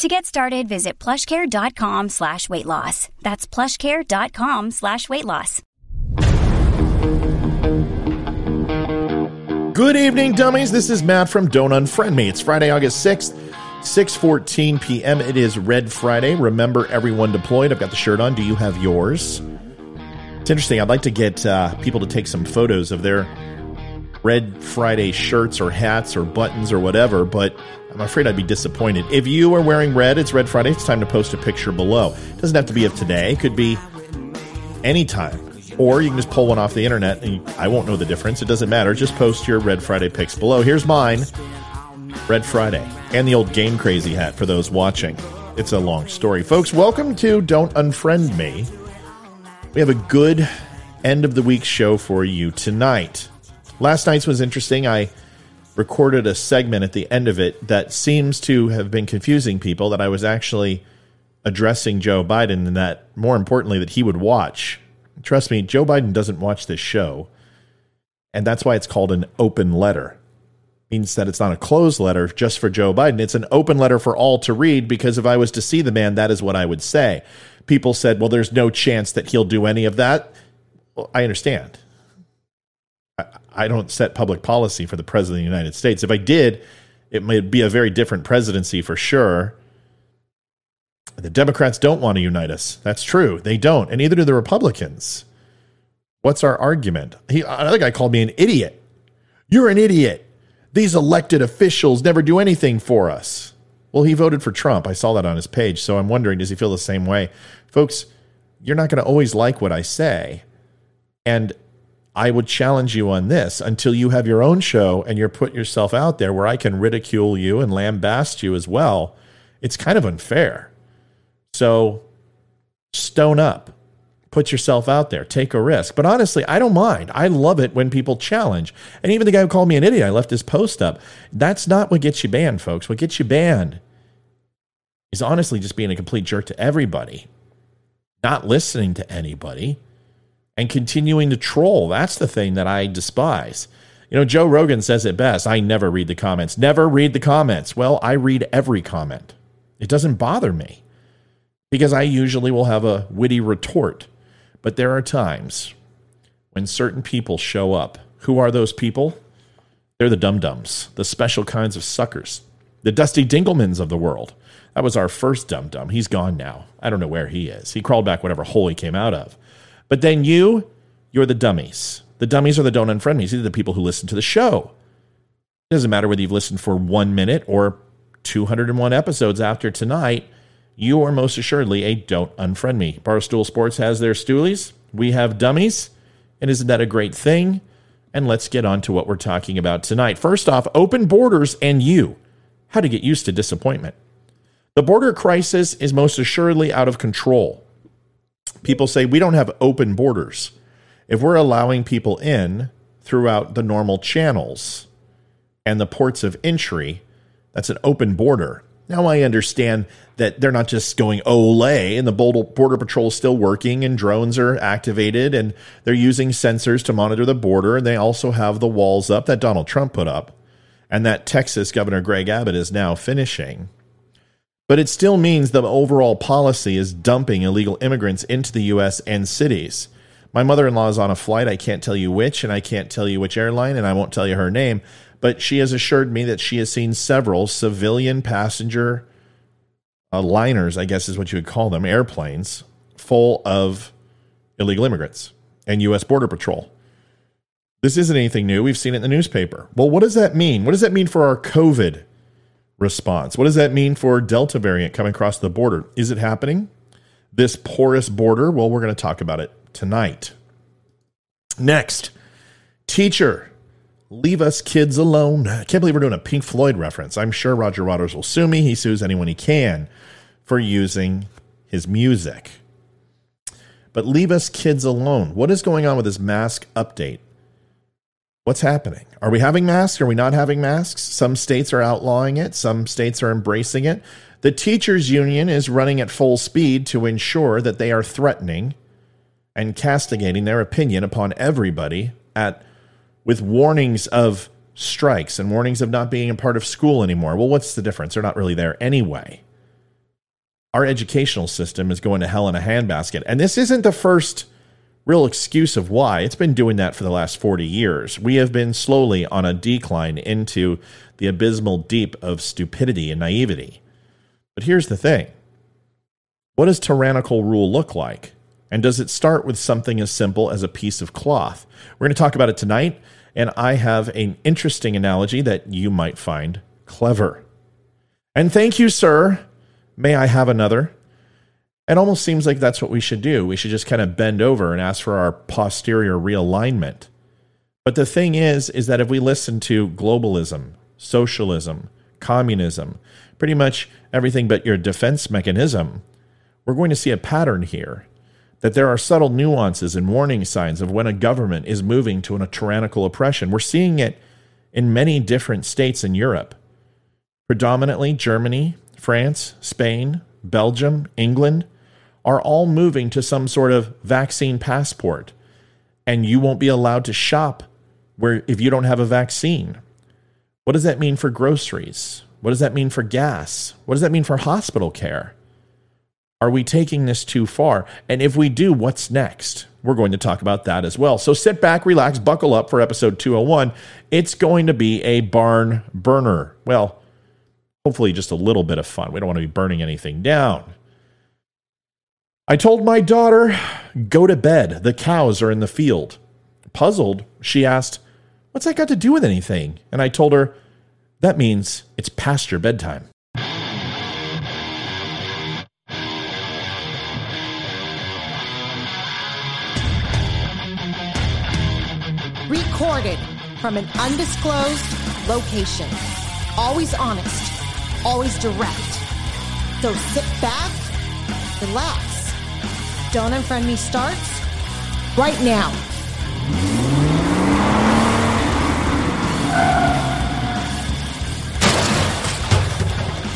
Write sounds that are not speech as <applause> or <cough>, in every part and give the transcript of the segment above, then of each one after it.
To get started, visit plushcare.com slash weight loss. That's plushcare.com slash weight loss. Good evening, dummies. This is Matt from Don't Unfriend Me. It's Friday, August 6th, 6.14 p.m. It is Red Friday. Remember, everyone deployed. I've got the shirt on. Do you have yours? It's interesting. I'd like to get uh, people to take some photos of their Red Friday shirts or hats or buttons or whatever, but I'm afraid I'd be disappointed. If you are wearing red, it's Red Friday, it's time to post a picture below. It doesn't have to be of today, it could be anytime. Or you can just pull one off the internet and I won't know the difference. It doesn't matter. Just post your Red Friday pics below. Here's mine Red Friday and the old Game Crazy hat for those watching. It's a long story. Folks, welcome to Don't Unfriend Me. We have a good end of the week show for you tonight. Last night's was interesting. I recorded a segment at the end of it that seems to have been confusing people that I was actually addressing Joe Biden and that more importantly that he would watch. Trust me, Joe Biden doesn't watch this show. And that's why it's called an open letter. It means that it's not a closed letter just for Joe Biden. It's an open letter for all to read because if I was to see the man, that is what I would say. People said, well, there's no chance that he'll do any of that. Well, I understand. I don't set public policy for the president of the United States. If I did, it might be a very different presidency for sure. The Democrats don't want to unite us. That's true. They don't. And neither do the Republicans. What's our argument? He, another guy called me an idiot. You're an idiot. These elected officials never do anything for us. Well, he voted for Trump. I saw that on his page. So I'm wondering, does he feel the same way? Folks, you're not going to always like what I say. And I would challenge you on this until you have your own show and you're putting yourself out there where I can ridicule you and lambaste you as well. It's kind of unfair. So stone up, put yourself out there, take a risk. But honestly, I don't mind. I love it when people challenge. And even the guy who called me an idiot, I left his post up. That's not what gets you banned, folks. What gets you banned is honestly just being a complete jerk to everybody, not listening to anybody and continuing to troll. That's the thing that I despise. You know, Joe Rogan says it best I never read the comments. Never read the comments. Well, I read every comment. It doesn't bother me because I usually will have a witty retort. But there are times when certain people show up. Who are those people? They're the dum dums, the special kinds of suckers, the Dusty Dinglemans of the world. That was our first dum dum. He's gone now. I don't know where he is. He crawled back whatever hole he came out of. But then you, you're the dummies. The dummies are the don't unfriend me. These are the people who listen to the show. It doesn't matter whether you've listened for one minute or 201 episodes after tonight. You are most assuredly a don't unfriend me. Barstool Sports has their stoolies. We have dummies. And isn't that a great thing? And let's get on to what we're talking about tonight. First off, open borders and you. How to get used to disappointment. The border crisis is most assuredly out of control people say we don't have open borders. If we're allowing people in throughout the normal channels and the ports of entry, that's an open border. Now I understand that they're not just going oh, Olay and the border patrol is still working and drones are activated and they're using sensors to monitor the border and they also have the walls up that Donald Trump put up and that Texas Governor Greg Abbott is now finishing. But it still means the overall policy is dumping illegal immigrants into the U.S. and cities. My mother in law is on a flight. I can't tell you which, and I can't tell you which airline, and I won't tell you her name. But she has assured me that she has seen several civilian passenger uh, liners, I guess is what you would call them, airplanes, full of illegal immigrants and U.S. Border Patrol. This isn't anything new. We've seen it in the newspaper. Well, what does that mean? What does that mean for our COVID response. What does that mean for Delta variant coming across the border? Is it happening? This porous border? Well, we're going to talk about it tonight. Next, teacher, leave us kids alone. I can't believe we're doing a Pink Floyd reference. I'm sure Roger Waters will sue me. He sues anyone he can for using his music. But leave us kids alone. What is going on with this mask update? What's happening? Are we having masks? Are we not having masks? Some states are outlawing it, some states are embracing it. The teachers' union is running at full speed to ensure that they are threatening and castigating their opinion upon everybody at with warnings of strikes and warnings of not being a part of school anymore. Well, what's the difference? They're not really there anyway. Our educational system is going to hell in a handbasket. And this isn't the first real excuse of why. It's been doing that for the last 40 years. We have been slowly on a decline into the abysmal deep of stupidity and naivety. But here's the thing what does tyrannical rule look like? And does it start with something as simple as a piece of cloth? We're going to talk about it tonight, and I have an interesting analogy that you might find clever. And thank you, sir. May I have another? It almost seems like that's what we should do. We should just kind of bend over and ask for our posterior realignment. But the thing is, is that if we listen to globalism, socialism, communism, pretty much everything but your defense mechanism, we're going to see a pattern here that there are subtle nuances and warning signs of when a government is moving to a tyrannical oppression. We're seeing it in many different states in Europe, predominantly Germany, France, Spain, Belgium, England are all moving to some sort of vaccine passport. And you won't be allowed to shop where if you don't have a vaccine. What does that mean for groceries? What does that mean for gas? What does that mean for hospital care? Are we taking this too far? And if we do, what's next? We're going to talk about that as well. So sit back, relax, buckle up for episode 201. It's going to be a barn burner. Well, hopefully just a little bit of fun. We don't want to be burning anything down. I told my daughter, go to bed. The cows are in the field. Puzzled, she asked, What's that got to do with anything? And I told her, That means it's past your bedtime. Recorded from an undisclosed location. Always honest, always direct. So sit back, relax. Don't Unfriend Me starts right now.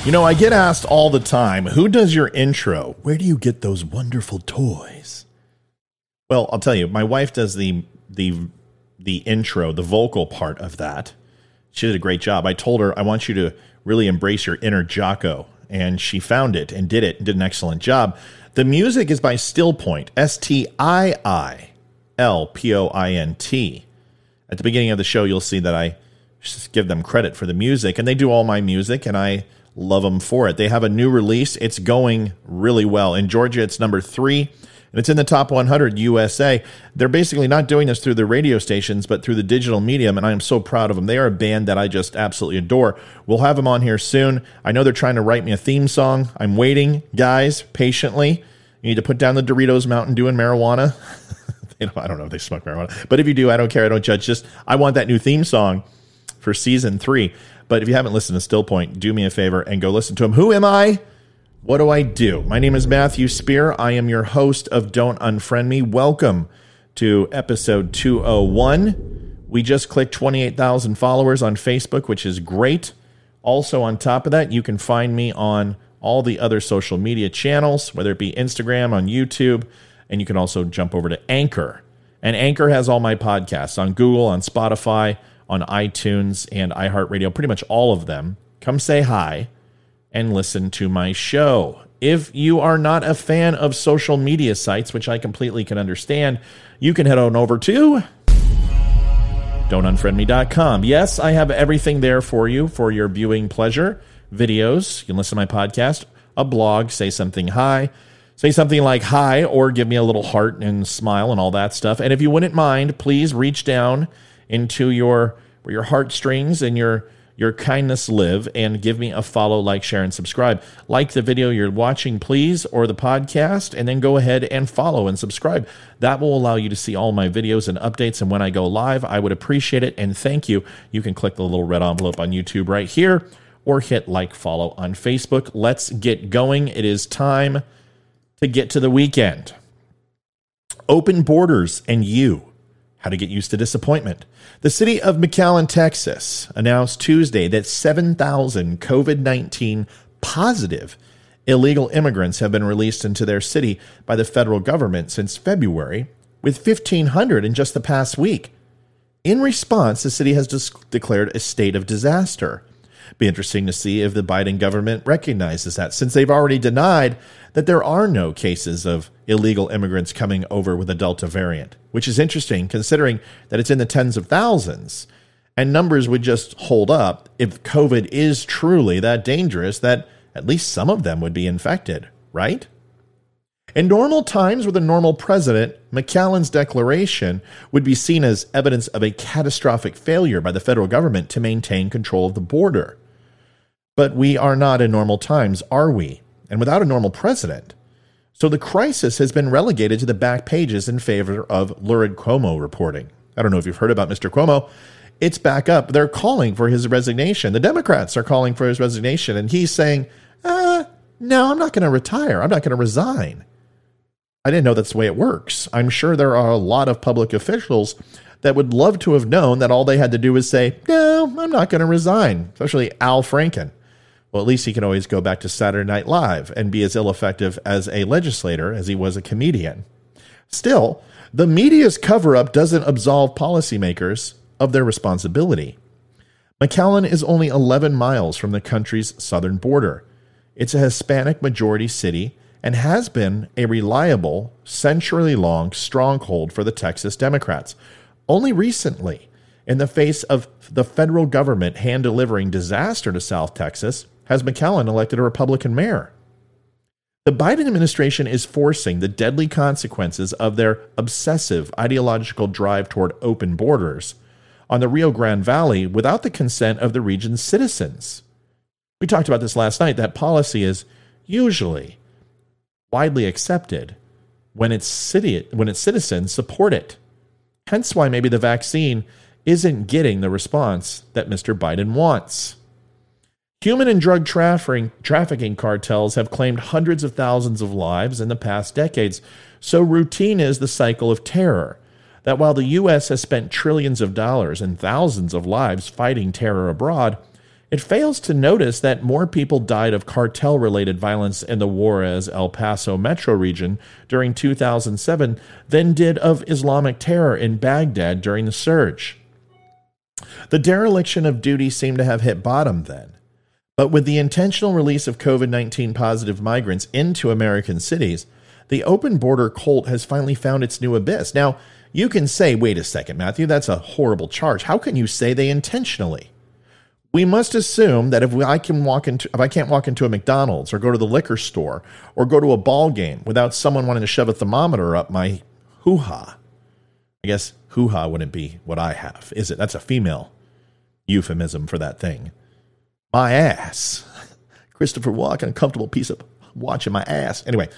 You know, I get asked all the time, who does your intro? Where do you get those wonderful toys? Well, I'll tell you, my wife does the the the intro, the vocal part of that. She did a great job. I told her I want you to really embrace your inner Jocko, and she found it and did it and did an excellent job. The music is by Stillpoint, S T I I L P O I N T. At the beginning of the show, you'll see that I give them credit for the music, and they do all my music, and I love them for it. They have a new release. It's going really well. In Georgia, it's number three, and it's in the top 100 USA. They're basically not doing this through the radio stations, but through the digital medium, and I am so proud of them. They are a band that I just absolutely adore. We'll have them on here soon. I know they're trying to write me a theme song. I'm waiting, guys, patiently. You need to put down the Doritos Mountain Dew and marijuana. <laughs> I don't know if they smoke marijuana, but if you do, I don't care. I don't judge. Just I want that new theme song for season three. But if you haven't listened to Still Point, do me a favor and go listen to him. Who am I? What do I do? My name is Matthew Spear. I am your host of Don't Unfriend Me. Welcome to episode 201. We just clicked 28,000 followers on Facebook, which is great. Also, on top of that, you can find me on all the other social media channels, whether it be Instagram, on YouTube, and you can also jump over to Anchor. And Anchor has all my podcasts on Google, on Spotify, on iTunes, and iHeartRadio, pretty much all of them. Come say hi and listen to my show. If you are not a fan of social media sites, which I completely can understand, you can head on over to don'tunfriendme.com. Yes, I have everything there for you for your viewing pleasure. Videos, you can listen to my podcast, a blog, say something hi, say something like hi, or give me a little heart and smile and all that stuff. And if you wouldn't mind, please reach down into your your heartstrings and your your kindness live and give me a follow, like, share, and subscribe. Like the video you're watching, please, or the podcast, and then go ahead and follow and subscribe. That will allow you to see all my videos and updates. And when I go live, I would appreciate it and thank you. You can click the little red envelope on YouTube right here or hit like, follow on Facebook. Let's get going. It is time to get to the weekend. Open borders and you. How to get used to disappointment. The city of McAllen, Texas announced Tuesday that 7,000 COVID 19 positive illegal immigrants have been released into their city by the federal government since February, with 1,500 in just the past week. In response, the city has declared a state of disaster. Be interesting to see if the Biden government recognizes that, since they've already denied that there are no cases of illegal immigrants coming over with the Delta variant, which is interesting considering that it's in the tens of thousands. And numbers would just hold up if COVID is truly that dangerous that at least some of them would be infected, right? In normal times with a normal president, McAllen's declaration would be seen as evidence of a catastrophic failure by the federal government to maintain control of the border. But we are not in normal times, are we? And without a normal president. So the crisis has been relegated to the back pages in favor of lurid Cuomo reporting. I don't know if you've heard about Mr. Cuomo. It's back up. They're calling for his resignation. The Democrats are calling for his resignation. And he's saying, uh, no, I'm not going to retire. I'm not going to resign. I didn't know that's the way it works. I'm sure there are a lot of public officials that would love to have known that all they had to do was say, No, I'm not going to resign, especially Al Franken. Well, at least he can always go back to Saturday Night Live and be as ill effective as a legislator as he was a comedian. Still, the media's cover up doesn't absolve policymakers of their responsibility. McAllen is only 11 miles from the country's southern border. It's a Hispanic majority city and has been a reliable, century long stronghold for the Texas Democrats. Only recently, in the face of the federal government hand delivering disaster to South Texas, has McAllen elected a Republican mayor. The Biden administration is forcing the deadly consequences of their obsessive ideological drive toward open borders on the Rio Grande Valley without the consent of the region's citizens. We talked about this last night. That policy is usually widely accepted when its city when its citizens support it. Hence why maybe the vaccine isn't getting the response that Mr. Biden wants. Human and drug trafficking, trafficking cartels have claimed hundreds of thousands of lives in the past decades. So routine is the cycle of terror that while the U.S. has spent trillions of dollars and thousands of lives fighting terror abroad, it fails to notice that more people died of cartel related violence in the Juarez El Paso metro region during 2007 than did of Islamic terror in Baghdad during the surge. The dereliction of duty seemed to have hit bottom then. But with the intentional release of COVID 19 positive migrants into American cities, the open border cult has finally found its new abyss. Now, you can say, wait a second, Matthew, that's a horrible charge. How can you say they intentionally? We must assume that if I can walk into if I can't walk into a McDonald's or go to the liquor store or go to a ball game without someone wanting to shove a thermometer up my hoo ha. I guess hoo ha wouldn't be what I have, is it? That's a female euphemism for that thing. My ass. <laughs> Christopher Walken, a comfortable piece of watching my ass. Anyway,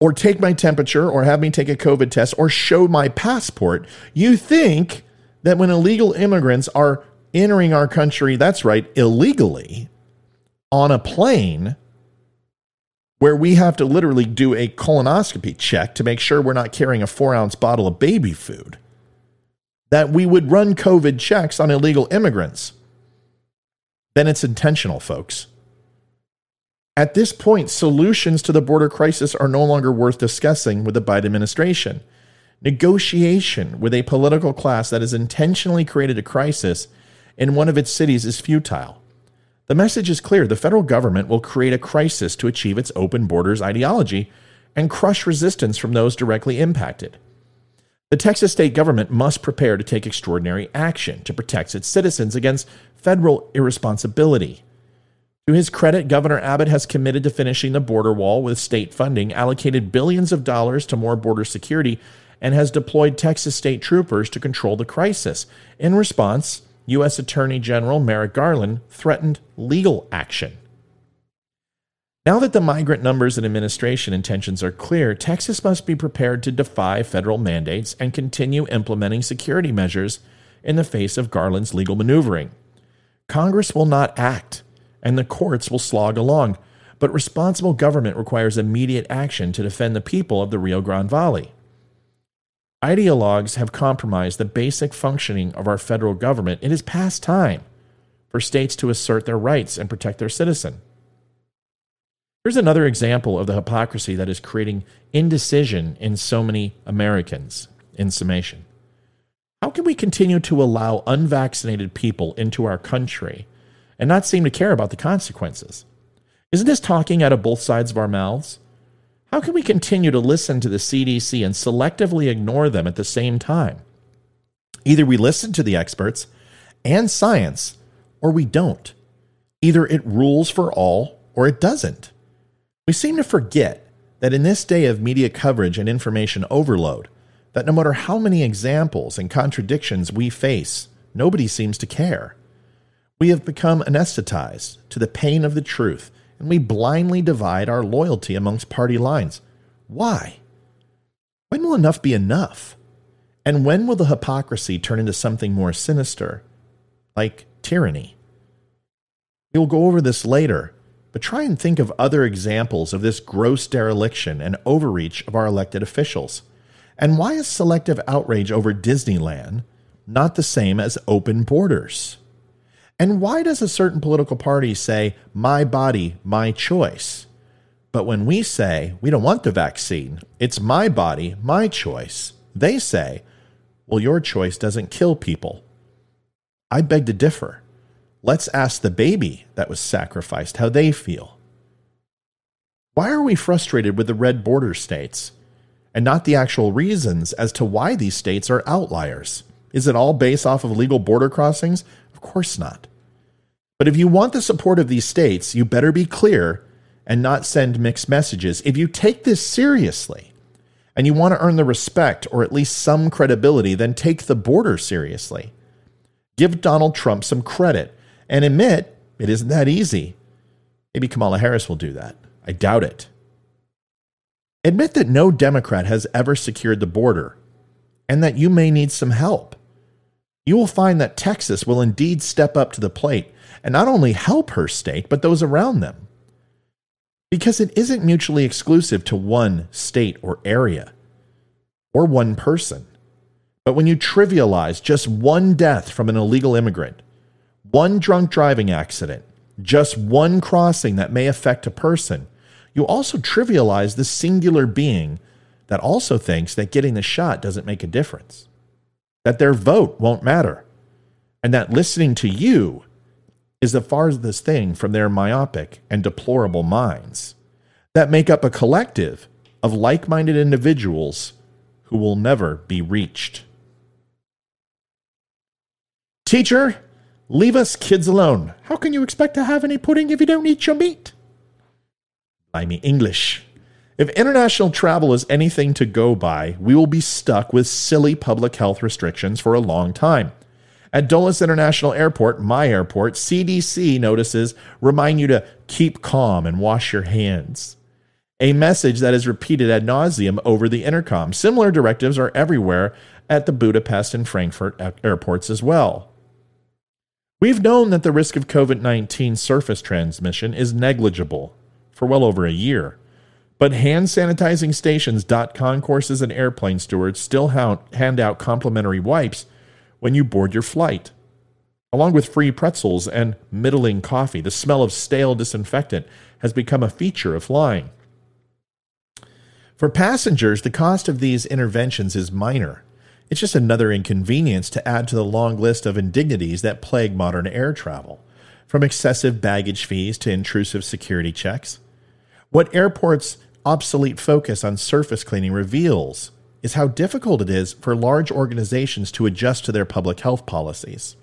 or take my temperature or have me take a COVID test or show my passport, you think that when illegal immigrants are entering our country, that's right, illegally on a plane where we have to literally do a colonoscopy check to make sure we're not carrying a four ounce bottle of baby food, that we would run COVID checks on illegal immigrants, then it's intentional, folks. At this point, solutions to the border crisis are no longer worth discussing with the Biden administration. Negotiation with a political class that has intentionally created a crisis in one of its cities is futile. The message is clear the federal government will create a crisis to achieve its open borders ideology and crush resistance from those directly impacted. The Texas state government must prepare to take extraordinary action to protect its citizens against federal irresponsibility. To his credit, Governor Abbott has committed to finishing the border wall with state funding, allocated billions of dollars to more border security, and has deployed Texas state troopers to control the crisis. In response, U.S. Attorney General Merrick Garland threatened legal action. Now that the migrant numbers and administration intentions are clear, Texas must be prepared to defy federal mandates and continue implementing security measures in the face of Garland's legal maneuvering. Congress will not act, and the courts will slog along. but responsible government requires immediate action to defend the people of the Rio Grande Valley. Ideologues have compromised the basic functioning of our federal government. It is past time for states to assert their rights and protect their citizen. Here's another example of the hypocrisy that is creating indecision in so many Americans, in summation. How can we continue to allow unvaccinated people into our country and not seem to care about the consequences? Isn't this talking out of both sides of our mouths? How can we continue to listen to the CDC and selectively ignore them at the same time? Either we listen to the experts and science, or we don't. Either it rules for all or it doesn't. We seem to forget that in this day of media coverage and information overload, that no matter how many examples and contradictions we face, nobody seems to care. We have become anesthetized to the pain of the truth and we blindly divide our loyalty amongst party lines. Why? When will enough be enough? And when will the hypocrisy turn into something more sinister, like tyranny? We'll go over this later, but try and think of other examples of this gross dereliction and overreach of our elected officials. And why is selective outrage over Disneyland not the same as open borders? And why does a certain political party say, my body, my choice? But when we say, we don't want the vaccine, it's my body, my choice, they say, well, your choice doesn't kill people. I beg to differ. Let's ask the baby that was sacrificed how they feel. Why are we frustrated with the red border states and not the actual reasons as to why these states are outliers? Is it all based off of legal border crossings? Of course not. But if you want the support of these states, you better be clear and not send mixed messages. If you take this seriously and you want to earn the respect or at least some credibility, then take the border seriously. Give Donald Trump some credit and admit it isn't that easy. Maybe Kamala Harris will do that. I doubt it. Admit that no Democrat has ever secured the border and that you may need some help. You will find that Texas will indeed step up to the plate and not only help her state, but those around them. Because it isn't mutually exclusive to one state or area or one person. But when you trivialize just one death from an illegal immigrant, one drunk driving accident, just one crossing that may affect a person, you also trivialize the singular being that also thinks that getting the shot doesn't make a difference, that their vote won't matter, and that listening to you is the farthest thing from their myopic and deplorable minds that make up a collective of like minded individuals who will never be reached. Teacher, leave us kids alone. How can you expect to have any pudding if you don't eat your meat? Mean, English. If international travel is anything to go by, we will be stuck with silly public health restrictions for a long time. At Dulles International Airport, my airport, CDC notices remind you to keep calm and wash your hands. A message that is repeated ad nauseum over the intercom. Similar directives are everywhere at the Budapest and Frankfurt airports as well. We've known that the risk of COVID 19 surface transmission is negligible for well over a year. But hand sanitizing stations, dot concourses, and airplane stewards still hand out complimentary wipes when you board your flight. Along with free pretzels and middling coffee, the smell of stale disinfectant has become a feature of flying. For passengers, the cost of these interventions is minor. It's just another inconvenience to add to the long list of indignities that plague modern air travel, from excessive baggage fees to intrusive security checks. What airports' obsolete focus on surface cleaning reveals is how difficult it is for large organizations to adjust to their public health policies.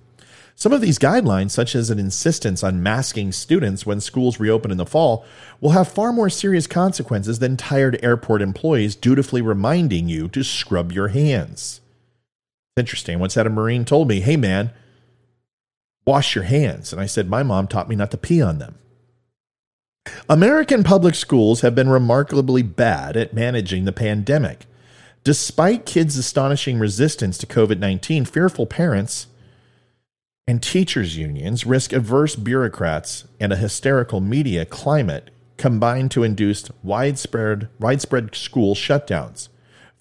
Some of these guidelines, such as an insistence on masking students when schools reopen in the fall, will have far more serious consequences than tired airport employees dutifully reminding you to scrub your hands. Interesting. Once that a Marine told me, hey man, wash your hands. And I said, my mom taught me not to pee on them. American public schools have been remarkably bad at managing the pandemic. Despite kids' astonishing resistance to COVID 19, fearful parents and teachers' unions risk averse bureaucrats and a hysterical media climate combined to induce widespread, widespread school shutdowns.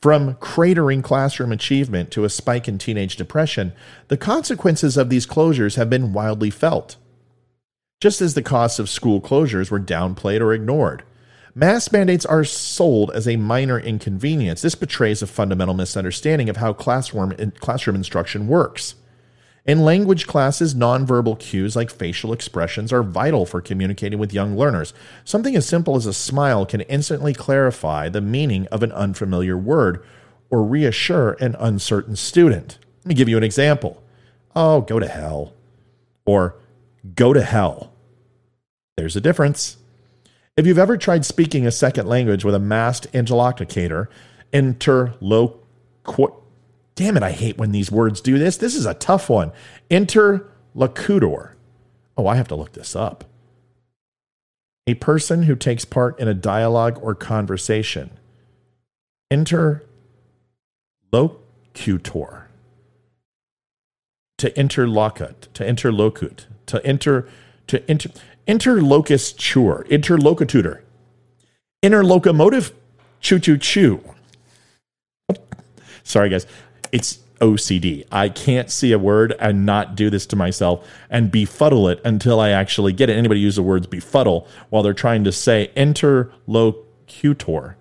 From cratering classroom achievement to a spike in teenage depression, the consequences of these closures have been wildly felt. Just as the costs of school closures were downplayed or ignored. Mask mandates are sold as a minor inconvenience. This betrays a fundamental misunderstanding of how classroom, classroom instruction works. In language classes, nonverbal cues like facial expressions are vital for communicating with young learners. Something as simple as a smile can instantly clarify the meaning of an unfamiliar word or reassure an uncertain student. Let me give you an example. Oh, go to hell. Or go to hell. There's a difference. If you've ever tried speaking a second language with a masked interlocutor, interloquat Damn it, I hate when these words do this. This is a tough one. Interlocutor. Oh, I have to look this up. A person who takes part in a dialogue or conversation. Interlocutor. To interlocute, to interlocute, to inter, to inter, interlocutor, interlocutor, interlocomotive, choo choo choo. Sorry, guys it's OCD. I can't see a word and not do this to myself and befuddle it until I actually get it. Anybody use the words befuddle while they're trying to say interlocutor.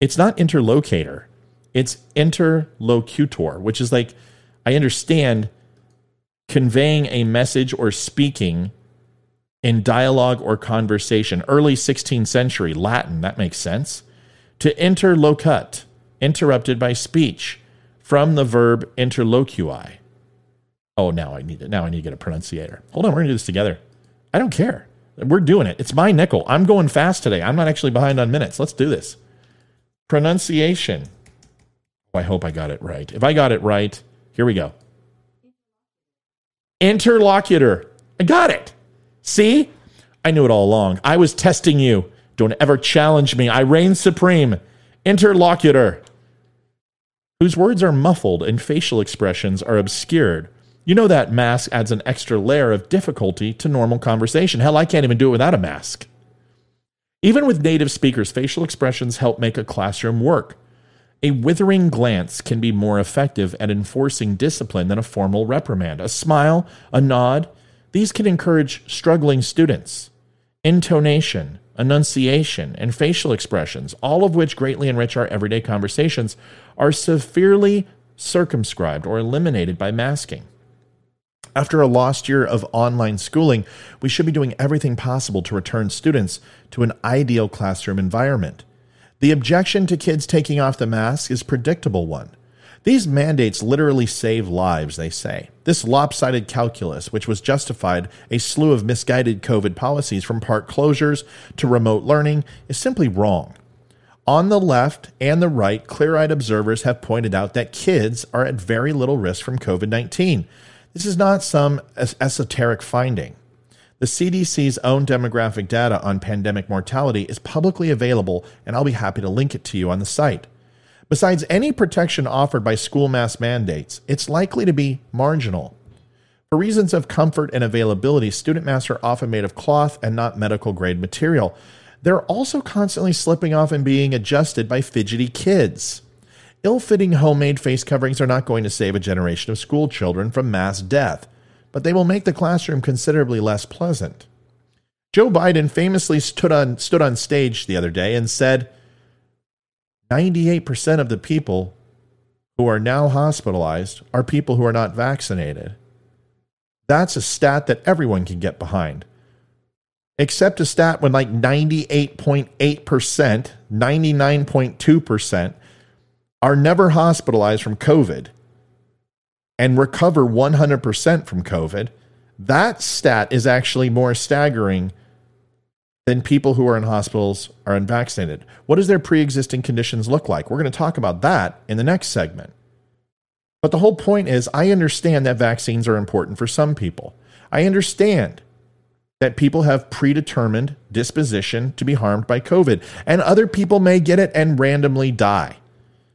It's not interlocator. It's interlocutor, which is like I understand conveying a message or speaking in dialogue or conversation. Early 16th century Latin, that makes sense. To interlocut, interrupted by speech from the verb interlocui. Oh, now I need it. Now I need to get a pronunciator. Hold on, we're gonna do this together. I don't care. We're doing it. It's my nickel. I'm going fast today. I'm not actually behind on minutes. Let's do this. Pronunciation. Oh, I hope I got it right. If I got it right, here we go. Interlocutor. I got it. See? I knew it all along. I was testing you. Don't ever challenge me. I reign supreme. Interlocutor whose words are muffled and facial expressions are obscured. You know that mask adds an extra layer of difficulty to normal conversation. Hell, I can't even do it without a mask. Even with native speakers, facial expressions help make a classroom work. A withering glance can be more effective at enforcing discipline than a formal reprimand. A smile, a nod, these can encourage struggling students. Intonation, enunciation, and facial expressions, all of which greatly enrich our everyday conversations, are severely circumscribed or eliminated by masking. After a lost year of online schooling, we should be doing everything possible to return students to an ideal classroom environment. The objection to kids taking off the mask is predictable one. These mandates literally save lives, they say. This lopsided calculus, which was justified a slew of misguided COVID policies from park closures to remote learning, is simply wrong. On the left and the right, clear eyed observers have pointed out that kids are at very little risk from COVID 19. This is not some esoteric finding. The CDC's own demographic data on pandemic mortality is publicly available, and I'll be happy to link it to you on the site. Besides any protection offered by school mask mandates, it's likely to be marginal. For reasons of comfort and availability, student masks are often made of cloth and not medical grade material. They're also constantly slipping off and being adjusted by fidgety kids. Ill fitting homemade face coverings are not going to save a generation of school children from mass death, but they will make the classroom considerably less pleasant. Joe Biden famously stood on, stood on stage the other day and said, 98% of the people who are now hospitalized are people who are not vaccinated. That's a stat that everyone can get behind. Except a stat when like 98.8%, 99.2% are never hospitalized from COVID and recover 100% from COVID. That stat is actually more staggering than people who are in hospitals are unvaccinated. What does their pre existing conditions look like? We're going to talk about that in the next segment. But the whole point is, I understand that vaccines are important for some people. I understand that people have predetermined disposition to be harmed by COVID, and other people may get it and randomly die.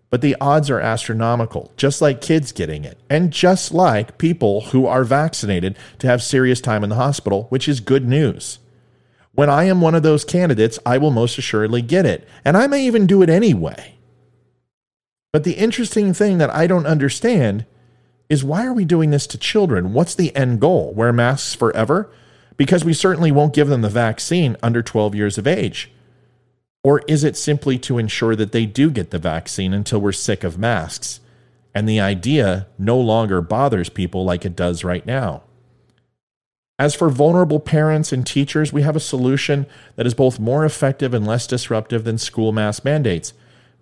But the odds are astronomical, just like kids getting it, and just like people who are vaccinated to have serious time in the hospital, which is good news. When I am one of those candidates, I will most assuredly get it, and I may even do it anyway. But the interesting thing that I don't understand is why are we doing this to children? What's the end goal? Wear masks forever? Because we certainly won't give them the vaccine under 12 years of age. Or is it simply to ensure that they do get the vaccine until we're sick of masks and the idea no longer bothers people like it does right now? As for vulnerable parents and teachers, we have a solution that is both more effective and less disruptive than school mask mandates.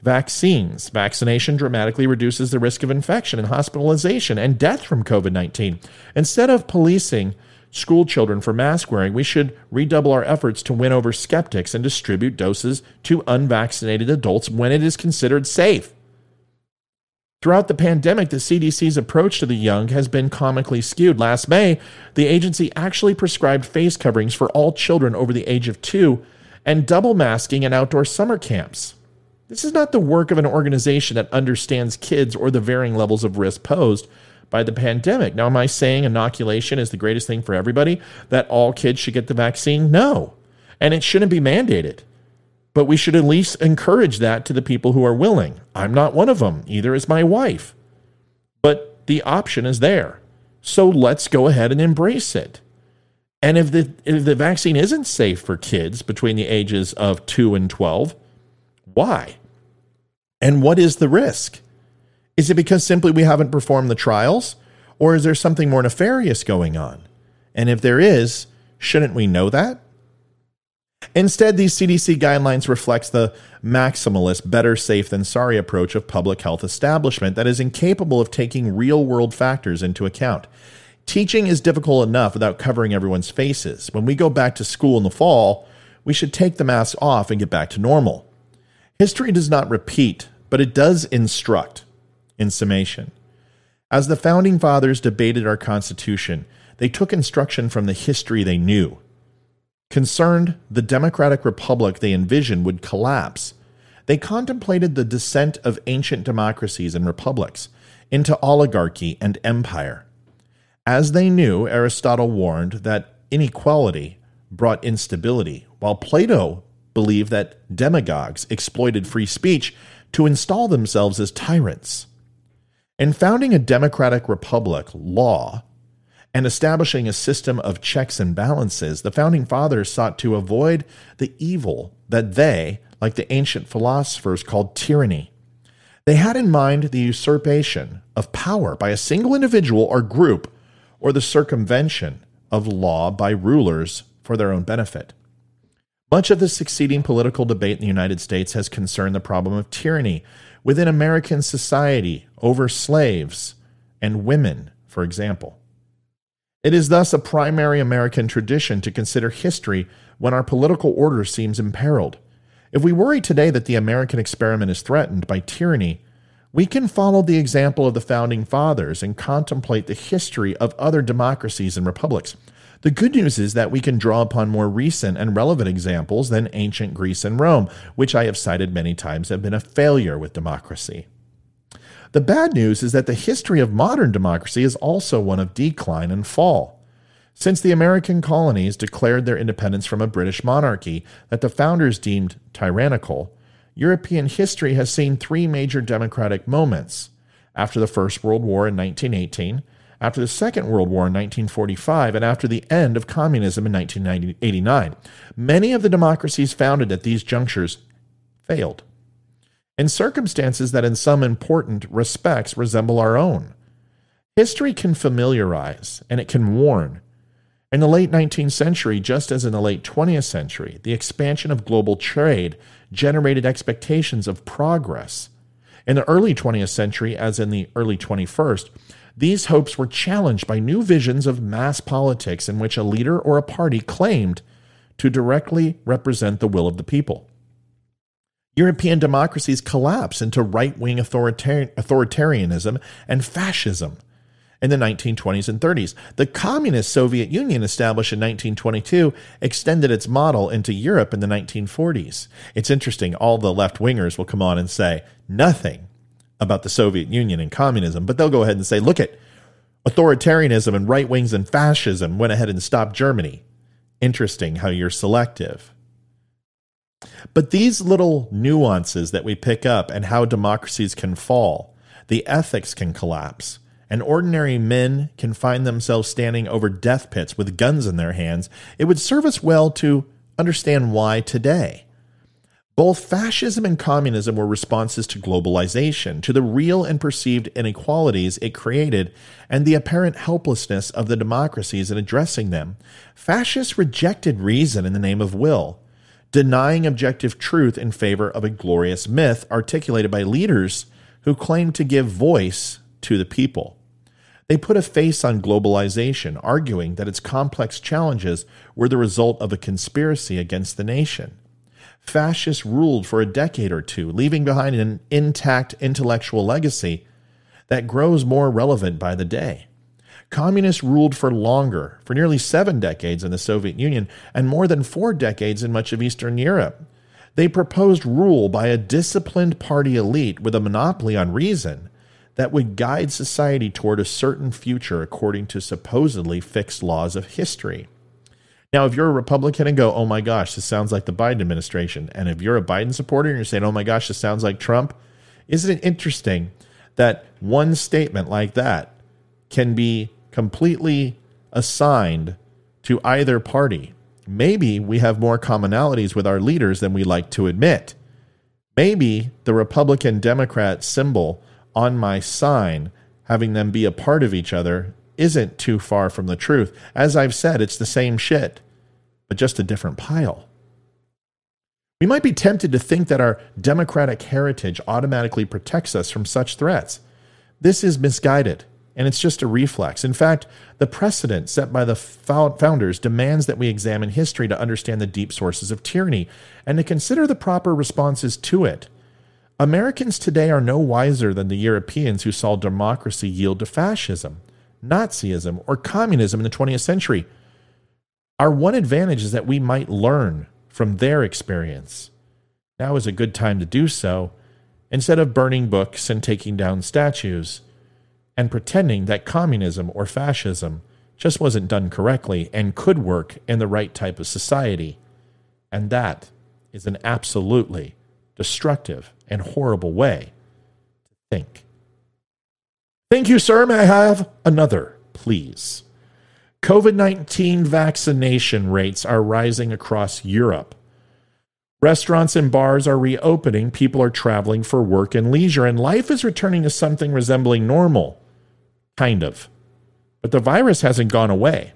Vaccines. Vaccination dramatically reduces the risk of infection and hospitalization and death from COVID 19. Instead of policing school children for mask wearing, we should redouble our efforts to win over skeptics and distribute doses to unvaccinated adults when it is considered safe. Throughout the pandemic, the CDC's approach to the young has been comically skewed. Last May, the agency actually prescribed face coverings for all children over the age of two and double masking in outdoor summer camps. This is not the work of an organization that understands kids or the varying levels of risk posed by the pandemic. Now, am I saying inoculation is the greatest thing for everybody? That all kids should get the vaccine? No. And it shouldn't be mandated but we should at least encourage that to the people who are willing. I'm not one of them, either is my wife. But the option is there. So let's go ahead and embrace it. And if the if the vaccine isn't safe for kids between the ages of 2 and 12, why? And what is the risk? Is it because simply we haven't performed the trials or is there something more nefarious going on? And if there is, shouldn't we know that? Instead, these CDC guidelines reflects the maximalist, better safe than sorry approach of public health establishment that is incapable of taking real-world factors into account. Teaching is difficult enough without covering everyone's faces. When we go back to school in the fall, we should take the masks off and get back to normal. History does not repeat, but it does instruct. In summation, as the founding fathers debated our Constitution, they took instruction from the history they knew. Concerned the democratic republic they envisioned would collapse, they contemplated the descent of ancient democracies and republics into oligarchy and empire. As they knew, Aristotle warned that inequality brought instability, while Plato believed that demagogues exploited free speech to install themselves as tyrants. In founding a democratic republic, law, and establishing a system of checks and balances, the founding fathers sought to avoid the evil that they, like the ancient philosophers, called tyranny. They had in mind the usurpation of power by a single individual or group, or the circumvention of law by rulers for their own benefit. Much of the succeeding political debate in the United States has concerned the problem of tyranny within American society over slaves and women, for example. It is thus a primary American tradition to consider history when our political order seems imperiled. If we worry today that the American experiment is threatened by tyranny, we can follow the example of the founding fathers and contemplate the history of other democracies and republics. The good news is that we can draw upon more recent and relevant examples than ancient Greece and Rome, which I have cited many times have been a failure with democracy. The bad news is that the history of modern democracy is also one of decline and fall. Since the American colonies declared their independence from a British monarchy that the founders deemed tyrannical, European history has seen three major democratic moments. After the First World War in 1918, after the Second World War in 1945, and after the end of communism in 1989. Many of the democracies founded at these junctures failed in circumstances that in some important respects resemble our own. History can familiarize and it can warn. In the late 19th century, just as in the late 20th century, the expansion of global trade generated expectations of progress. In the early 20th century, as in the early 21st, these hopes were challenged by new visions of mass politics in which a leader or a party claimed to directly represent the will of the people. European democracies collapse into right wing authoritarianism and fascism in the 1920s and 30s. The communist Soviet Union, established in 1922, extended its model into Europe in the 1940s. It's interesting, all the left wingers will come on and say nothing about the Soviet Union and communism, but they'll go ahead and say, look at authoritarianism and right wings and fascism went ahead and stopped Germany. Interesting how you're selective. But these little nuances that we pick up and how democracies can fall, the ethics can collapse, and ordinary men can find themselves standing over death pits with guns in their hands, it would serve us well to understand why today. Both fascism and communism were responses to globalization, to the real and perceived inequalities it created, and the apparent helplessness of the democracies in addressing them. Fascists rejected reason in the name of will, denying objective truth in favor of a glorious myth articulated by leaders who claimed to give voice to the people. They put a face on globalization, arguing that its complex challenges were the result of a conspiracy against the nation fascists ruled for a decade or two, leaving behind an intact intellectual legacy that grows more relevant by the day. Communists ruled for longer, for nearly seven decades in the Soviet Union and more than four decades in much of Eastern Europe. They proposed rule by a disciplined party elite with a monopoly on reason that would guide society toward a certain future according to supposedly fixed laws of history. Now, if you're a Republican and go, oh my gosh, this sounds like the Biden administration, and if you're a Biden supporter and you're saying, oh my gosh, this sounds like Trump, isn't it interesting that one statement like that can be completely assigned to either party? Maybe we have more commonalities with our leaders than we like to admit. Maybe the Republican Democrat symbol on my sign, having them be a part of each other, isn't too far from the truth. As I've said, it's the same shit, but just a different pile. We might be tempted to think that our democratic heritage automatically protects us from such threats. This is misguided, and it's just a reflex. In fact, the precedent set by the founders demands that we examine history to understand the deep sources of tyranny and to consider the proper responses to it. Americans today are no wiser than the Europeans who saw democracy yield to fascism. Nazism, or communism in the 20th century. Our one advantage is that we might learn from their experience. Now is a good time to do so instead of burning books and taking down statues and pretending that communism or fascism just wasn't done correctly and could work in the right type of society. And that is an absolutely destructive and horrible way to think. Thank you, sir. May I have another, please? COVID 19 vaccination rates are rising across Europe. Restaurants and bars are reopening, people are traveling for work and leisure, and life is returning to something resembling normal. Kind of. But the virus hasn't gone away,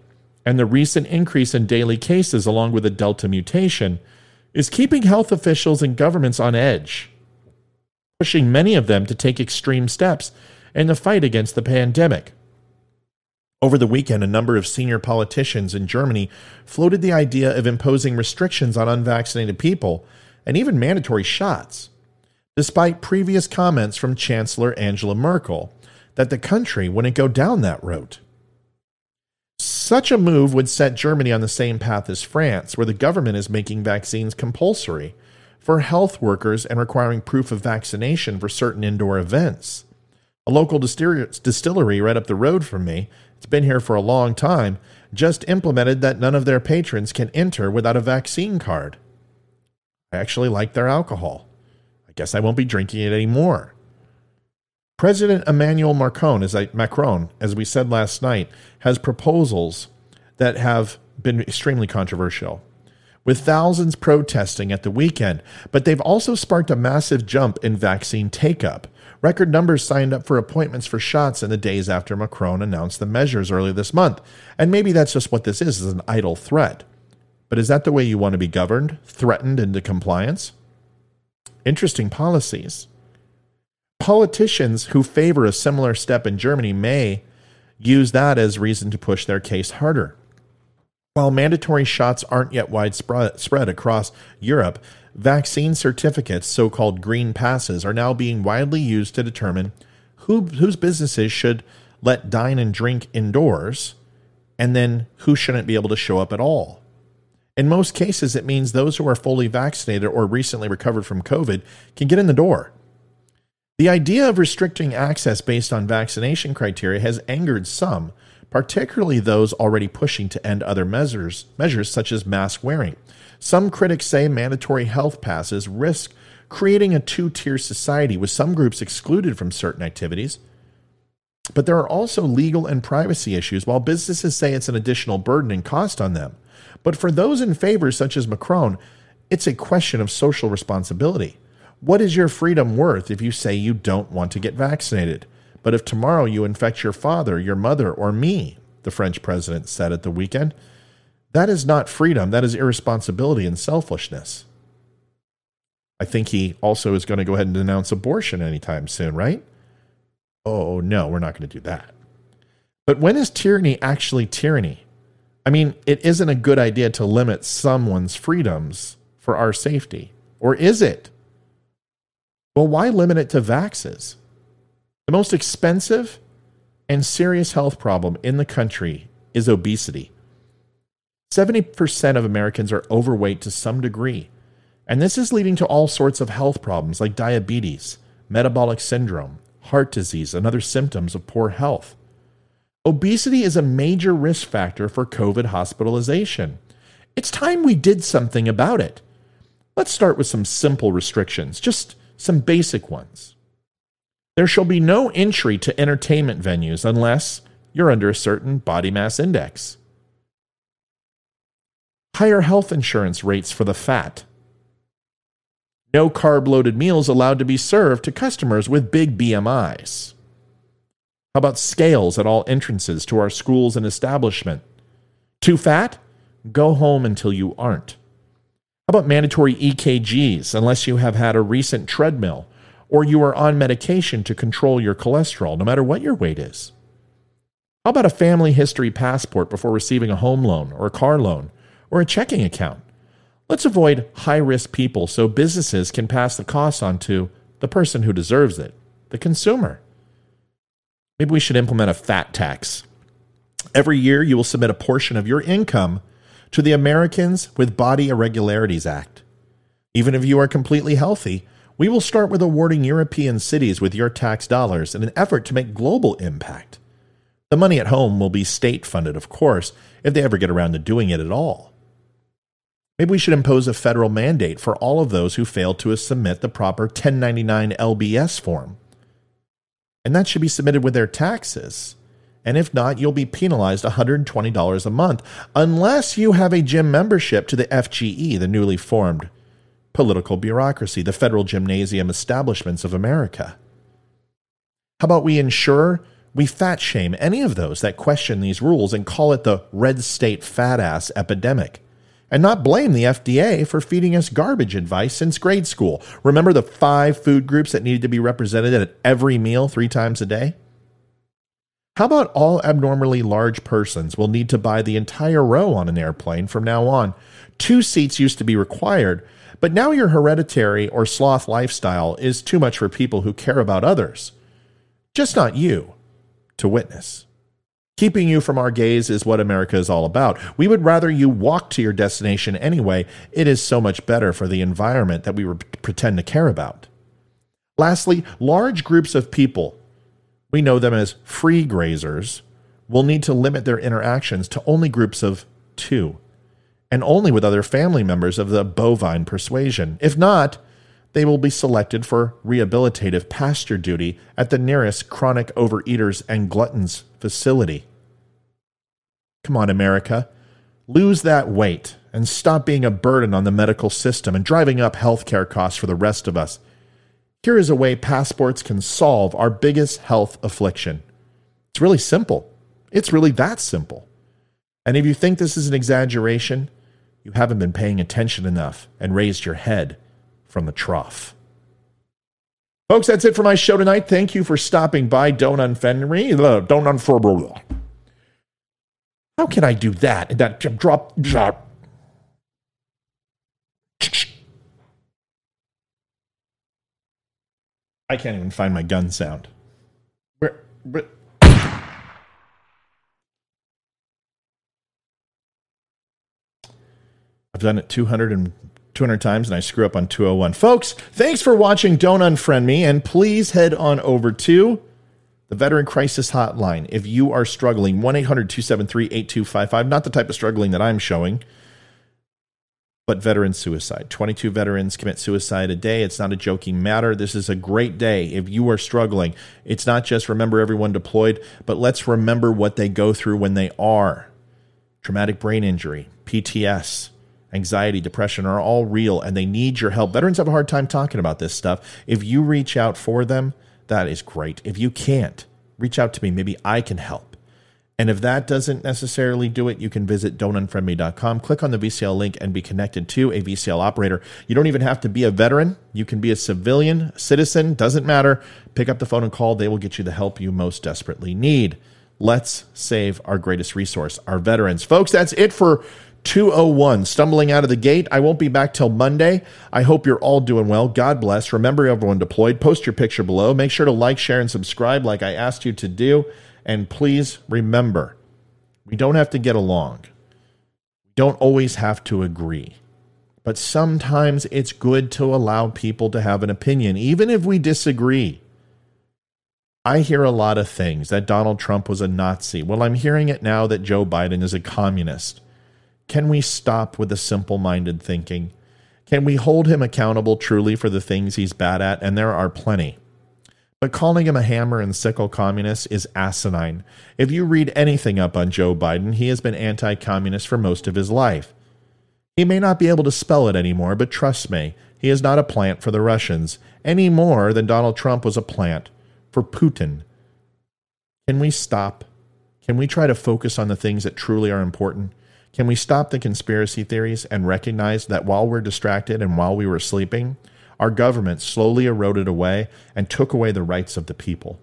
and the recent increase in daily cases, along with the Delta mutation, is keeping health officials and governments on edge, pushing many of them to take extreme steps in the fight against the pandemic. Over the weekend, a number of senior politicians in Germany floated the idea of imposing restrictions on unvaccinated people and even mandatory shots, despite previous comments from Chancellor Angela Merkel that the country wouldn't go down that route. Such a move would set Germany on the same path as France, where the government is making vaccines compulsory for health workers and requiring proof of vaccination for certain indoor events. A local distillery right up the road from me, it's been here for a long time, just implemented that none of their patrons can enter without a vaccine card. I actually like their alcohol. I guess I won't be drinking it anymore. President Emmanuel Macron, as, I, Macron, as we said last night, has proposals that have been extremely controversial, with thousands protesting at the weekend. But they've also sparked a massive jump in vaccine take up. Record numbers signed up for appointments for shots in the days after Macron announced the measures earlier this month. And maybe that's just what this is, is an idle threat. But is that the way you want to be governed? Threatened into compliance? Interesting policies. Politicians who favor a similar step in Germany may use that as reason to push their case harder. While mandatory shots aren't yet widespread across Europe, vaccine certificates, so called green passes, are now being widely used to determine who, whose businesses should let dine and drink indoors and then who shouldn't be able to show up at all. In most cases, it means those who are fully vaccinated or recently recovered from COVID can get in the door. The idea of restricting access based on vaccination criteria has angered some, particularly those already pushing to end other measures, measures such as mask wearing. Some critics say mandatory health passes risk creating a two tier society with some groups excluded from certain activities. But there are also legal and privacy issues, while businesses say it's an additional burden and cost on them. But for those in favor, such as Macron, it's a question of social responsibility. What is your freedom worth if you say you don't want to get vaccinated? But if tomorrow you infect your father, your mother, or me, the French president said at the weekend, that is not freedom, that is irresponsibility and selfishness. I think he also is going to go ahead and denounce abortion anytime soon, right? Oh, no, we're not going to do that. But when is tyranny actually tyranny? I mean, it isn't a good idea to limit someone's freedoms for our safety. Or is it? Well, why limit it to vaxes? The most expensive and serious health problem in the country is obesity. 70% of Americans are overweight to some degree, and this is leading to all sorts of health problems like diabetes, metabolic syndrome, heart disease, and other symptoms of poor health. Obesity is a major risk factor for COVID hospitalization. It's time we did something about it. Let's start with some simple restrictions, just some basic ones. There shall be no entry to entertainment venues unless you're under a certain body mass index. Higher health insurance rates for the fat. No carb loaded meals allowed to be served to customers with big BMIs. How about scales at all entrances to our schools and establishment? Too fat? Go home until you aren't. How about mandatory EKGs unless you have had a recent treadmill or you are on medication to control your cholesterol, no matter what your weight is? How about a family history passport before receiving a home loan or a car loan or a checking account? Let's avoid high risk people so businesses can pass the cost on to the person who deserves it, the consumer. Maybe we should implement a fat tax. Every year, you will submit a portion of your income to the Americans with Body Irregularities Act. Even if you are completely healthy, we will start with awarding European cities with your tax dollars in an effort to make global impact. The money at home will be state funded, of course, if they ever get around to doing it at all. Maybe we should impose a federal mandate for all of those who fail to submit the proper 1099 LBS form. And that should be submitted with their taxes. And if not, you'll be penalized $120 a month unless you have a gym membership to the FGE, the newly formed political bureaucracy, the federal gymnasium establishments of America. How about we ensure we fat shame any of those that question these rules and call it the red state fat ass epidemic? And not blame the FDA for feeding us garbage advice since grade school. Remember the five food groups that needed to be represented at every meal three times a day? How about all abnormally large persons will need to buy the entire row on an airplane from now on? Two seats used to be required, but now your hereditary or sloth lifestyle is too much for people who care about others. Just not you to witness. Keeping you from our gaze is what America is all about. We would rather you walk to your destination anyway. It is so much better for the environment that we pretend to care about. Lastly, large groups of people we know them as free grazers, will need to limit their interactions to only groups of two, and only with other family members of the bovine persuasion. If not, they will be selected for rehabilitative pasture duty at the nearest chronic overeaters and gluttons facility. Come on, America. Lose that weight and stop being a burden on the medical system and driving up healthcare costs for the rest of us. Here is a way passports can solve our biggest health affliction. It's really simple. It's really that simple. And if you think this is an exaggeration, you haven't been paying attention enough and raised your head from the trough. Folks, that's it for my show tonight. Thank you for stopping by. Don't unfend me. Uh, don't unfurl. How can I do that? That drop, drop. I can't even find my gun sound. Where, where I've done it 200 and 200 times and I screw up on 201. Folks, thanks for watching Don't Unfriend Me and please head on over to The Veteran Crisis Hotline. If you are struggling, 1 800 273 8255, not the type of struggling that I'm showing, but veteran suicide. 22 veterans commit suicide a day. It's not a joking matter. This is a great day. If you are struggling, it's not just remember everyone deployed, but let's remember what they go through when they are. Traumatic brain injury, PTS, anxiety, depression are all real and they need your help. Veterans have a hard time talking about this stuff. If you reach out for them, that is great. If you can't, reach out to me. Maybe I can help. And if that doesn't necessarily do it, you can visit don'tunfriendme.com, click on the VCL link, and be connected to a VCL operator. You don't even have to be a veteran. You can be a civilian, citizen, doesn't matter. Pick up the phone and call. They will get you the help you most desperately need. Let's save our greatest resource, our veterans. Folks, that's it for 201 stumbling out of the gate. I won't be back till monday. I hope you're all doing well. God bless. Remember everyone deployed post your picture below. Make sure to like share and subscribe like i asked you to do. And please remember we don't have to get along. We don't always have to agree. But sometimes it's good to allow people to have an opinion even if we disagree. I hear a lot of things that Donald Trump was a Nazi. Well, I'm hearing it now that Joe Biden is a communist. Can we stop with the simple minded thinking? Can we hold him accountable truly for the things he's bad at? And there are plenty. But calling him a hammer and sickle communist is asinine. If you read anything up on Joe Biden, he has been anti communist for most of his life. He may not be able to spell it anymore, but trust me, he is not a plant for the Russians, any more than Donald Trump was a plant for Putin. Can we stop? Can we try to focus on the things that truly are important? Can we stop the conspiracy theories and recognize that while we're distracted and while we were sleeping, our government slowly eroded away and took away the rights of the people?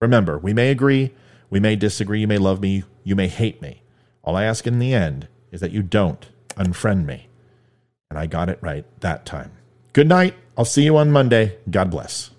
Remember, we may agree, we may disagree, you may love me, you may hate me. All I ask in the end is that you don't unfriend me. And I got it right that time. Good night. I'll see you on Monday. God bless.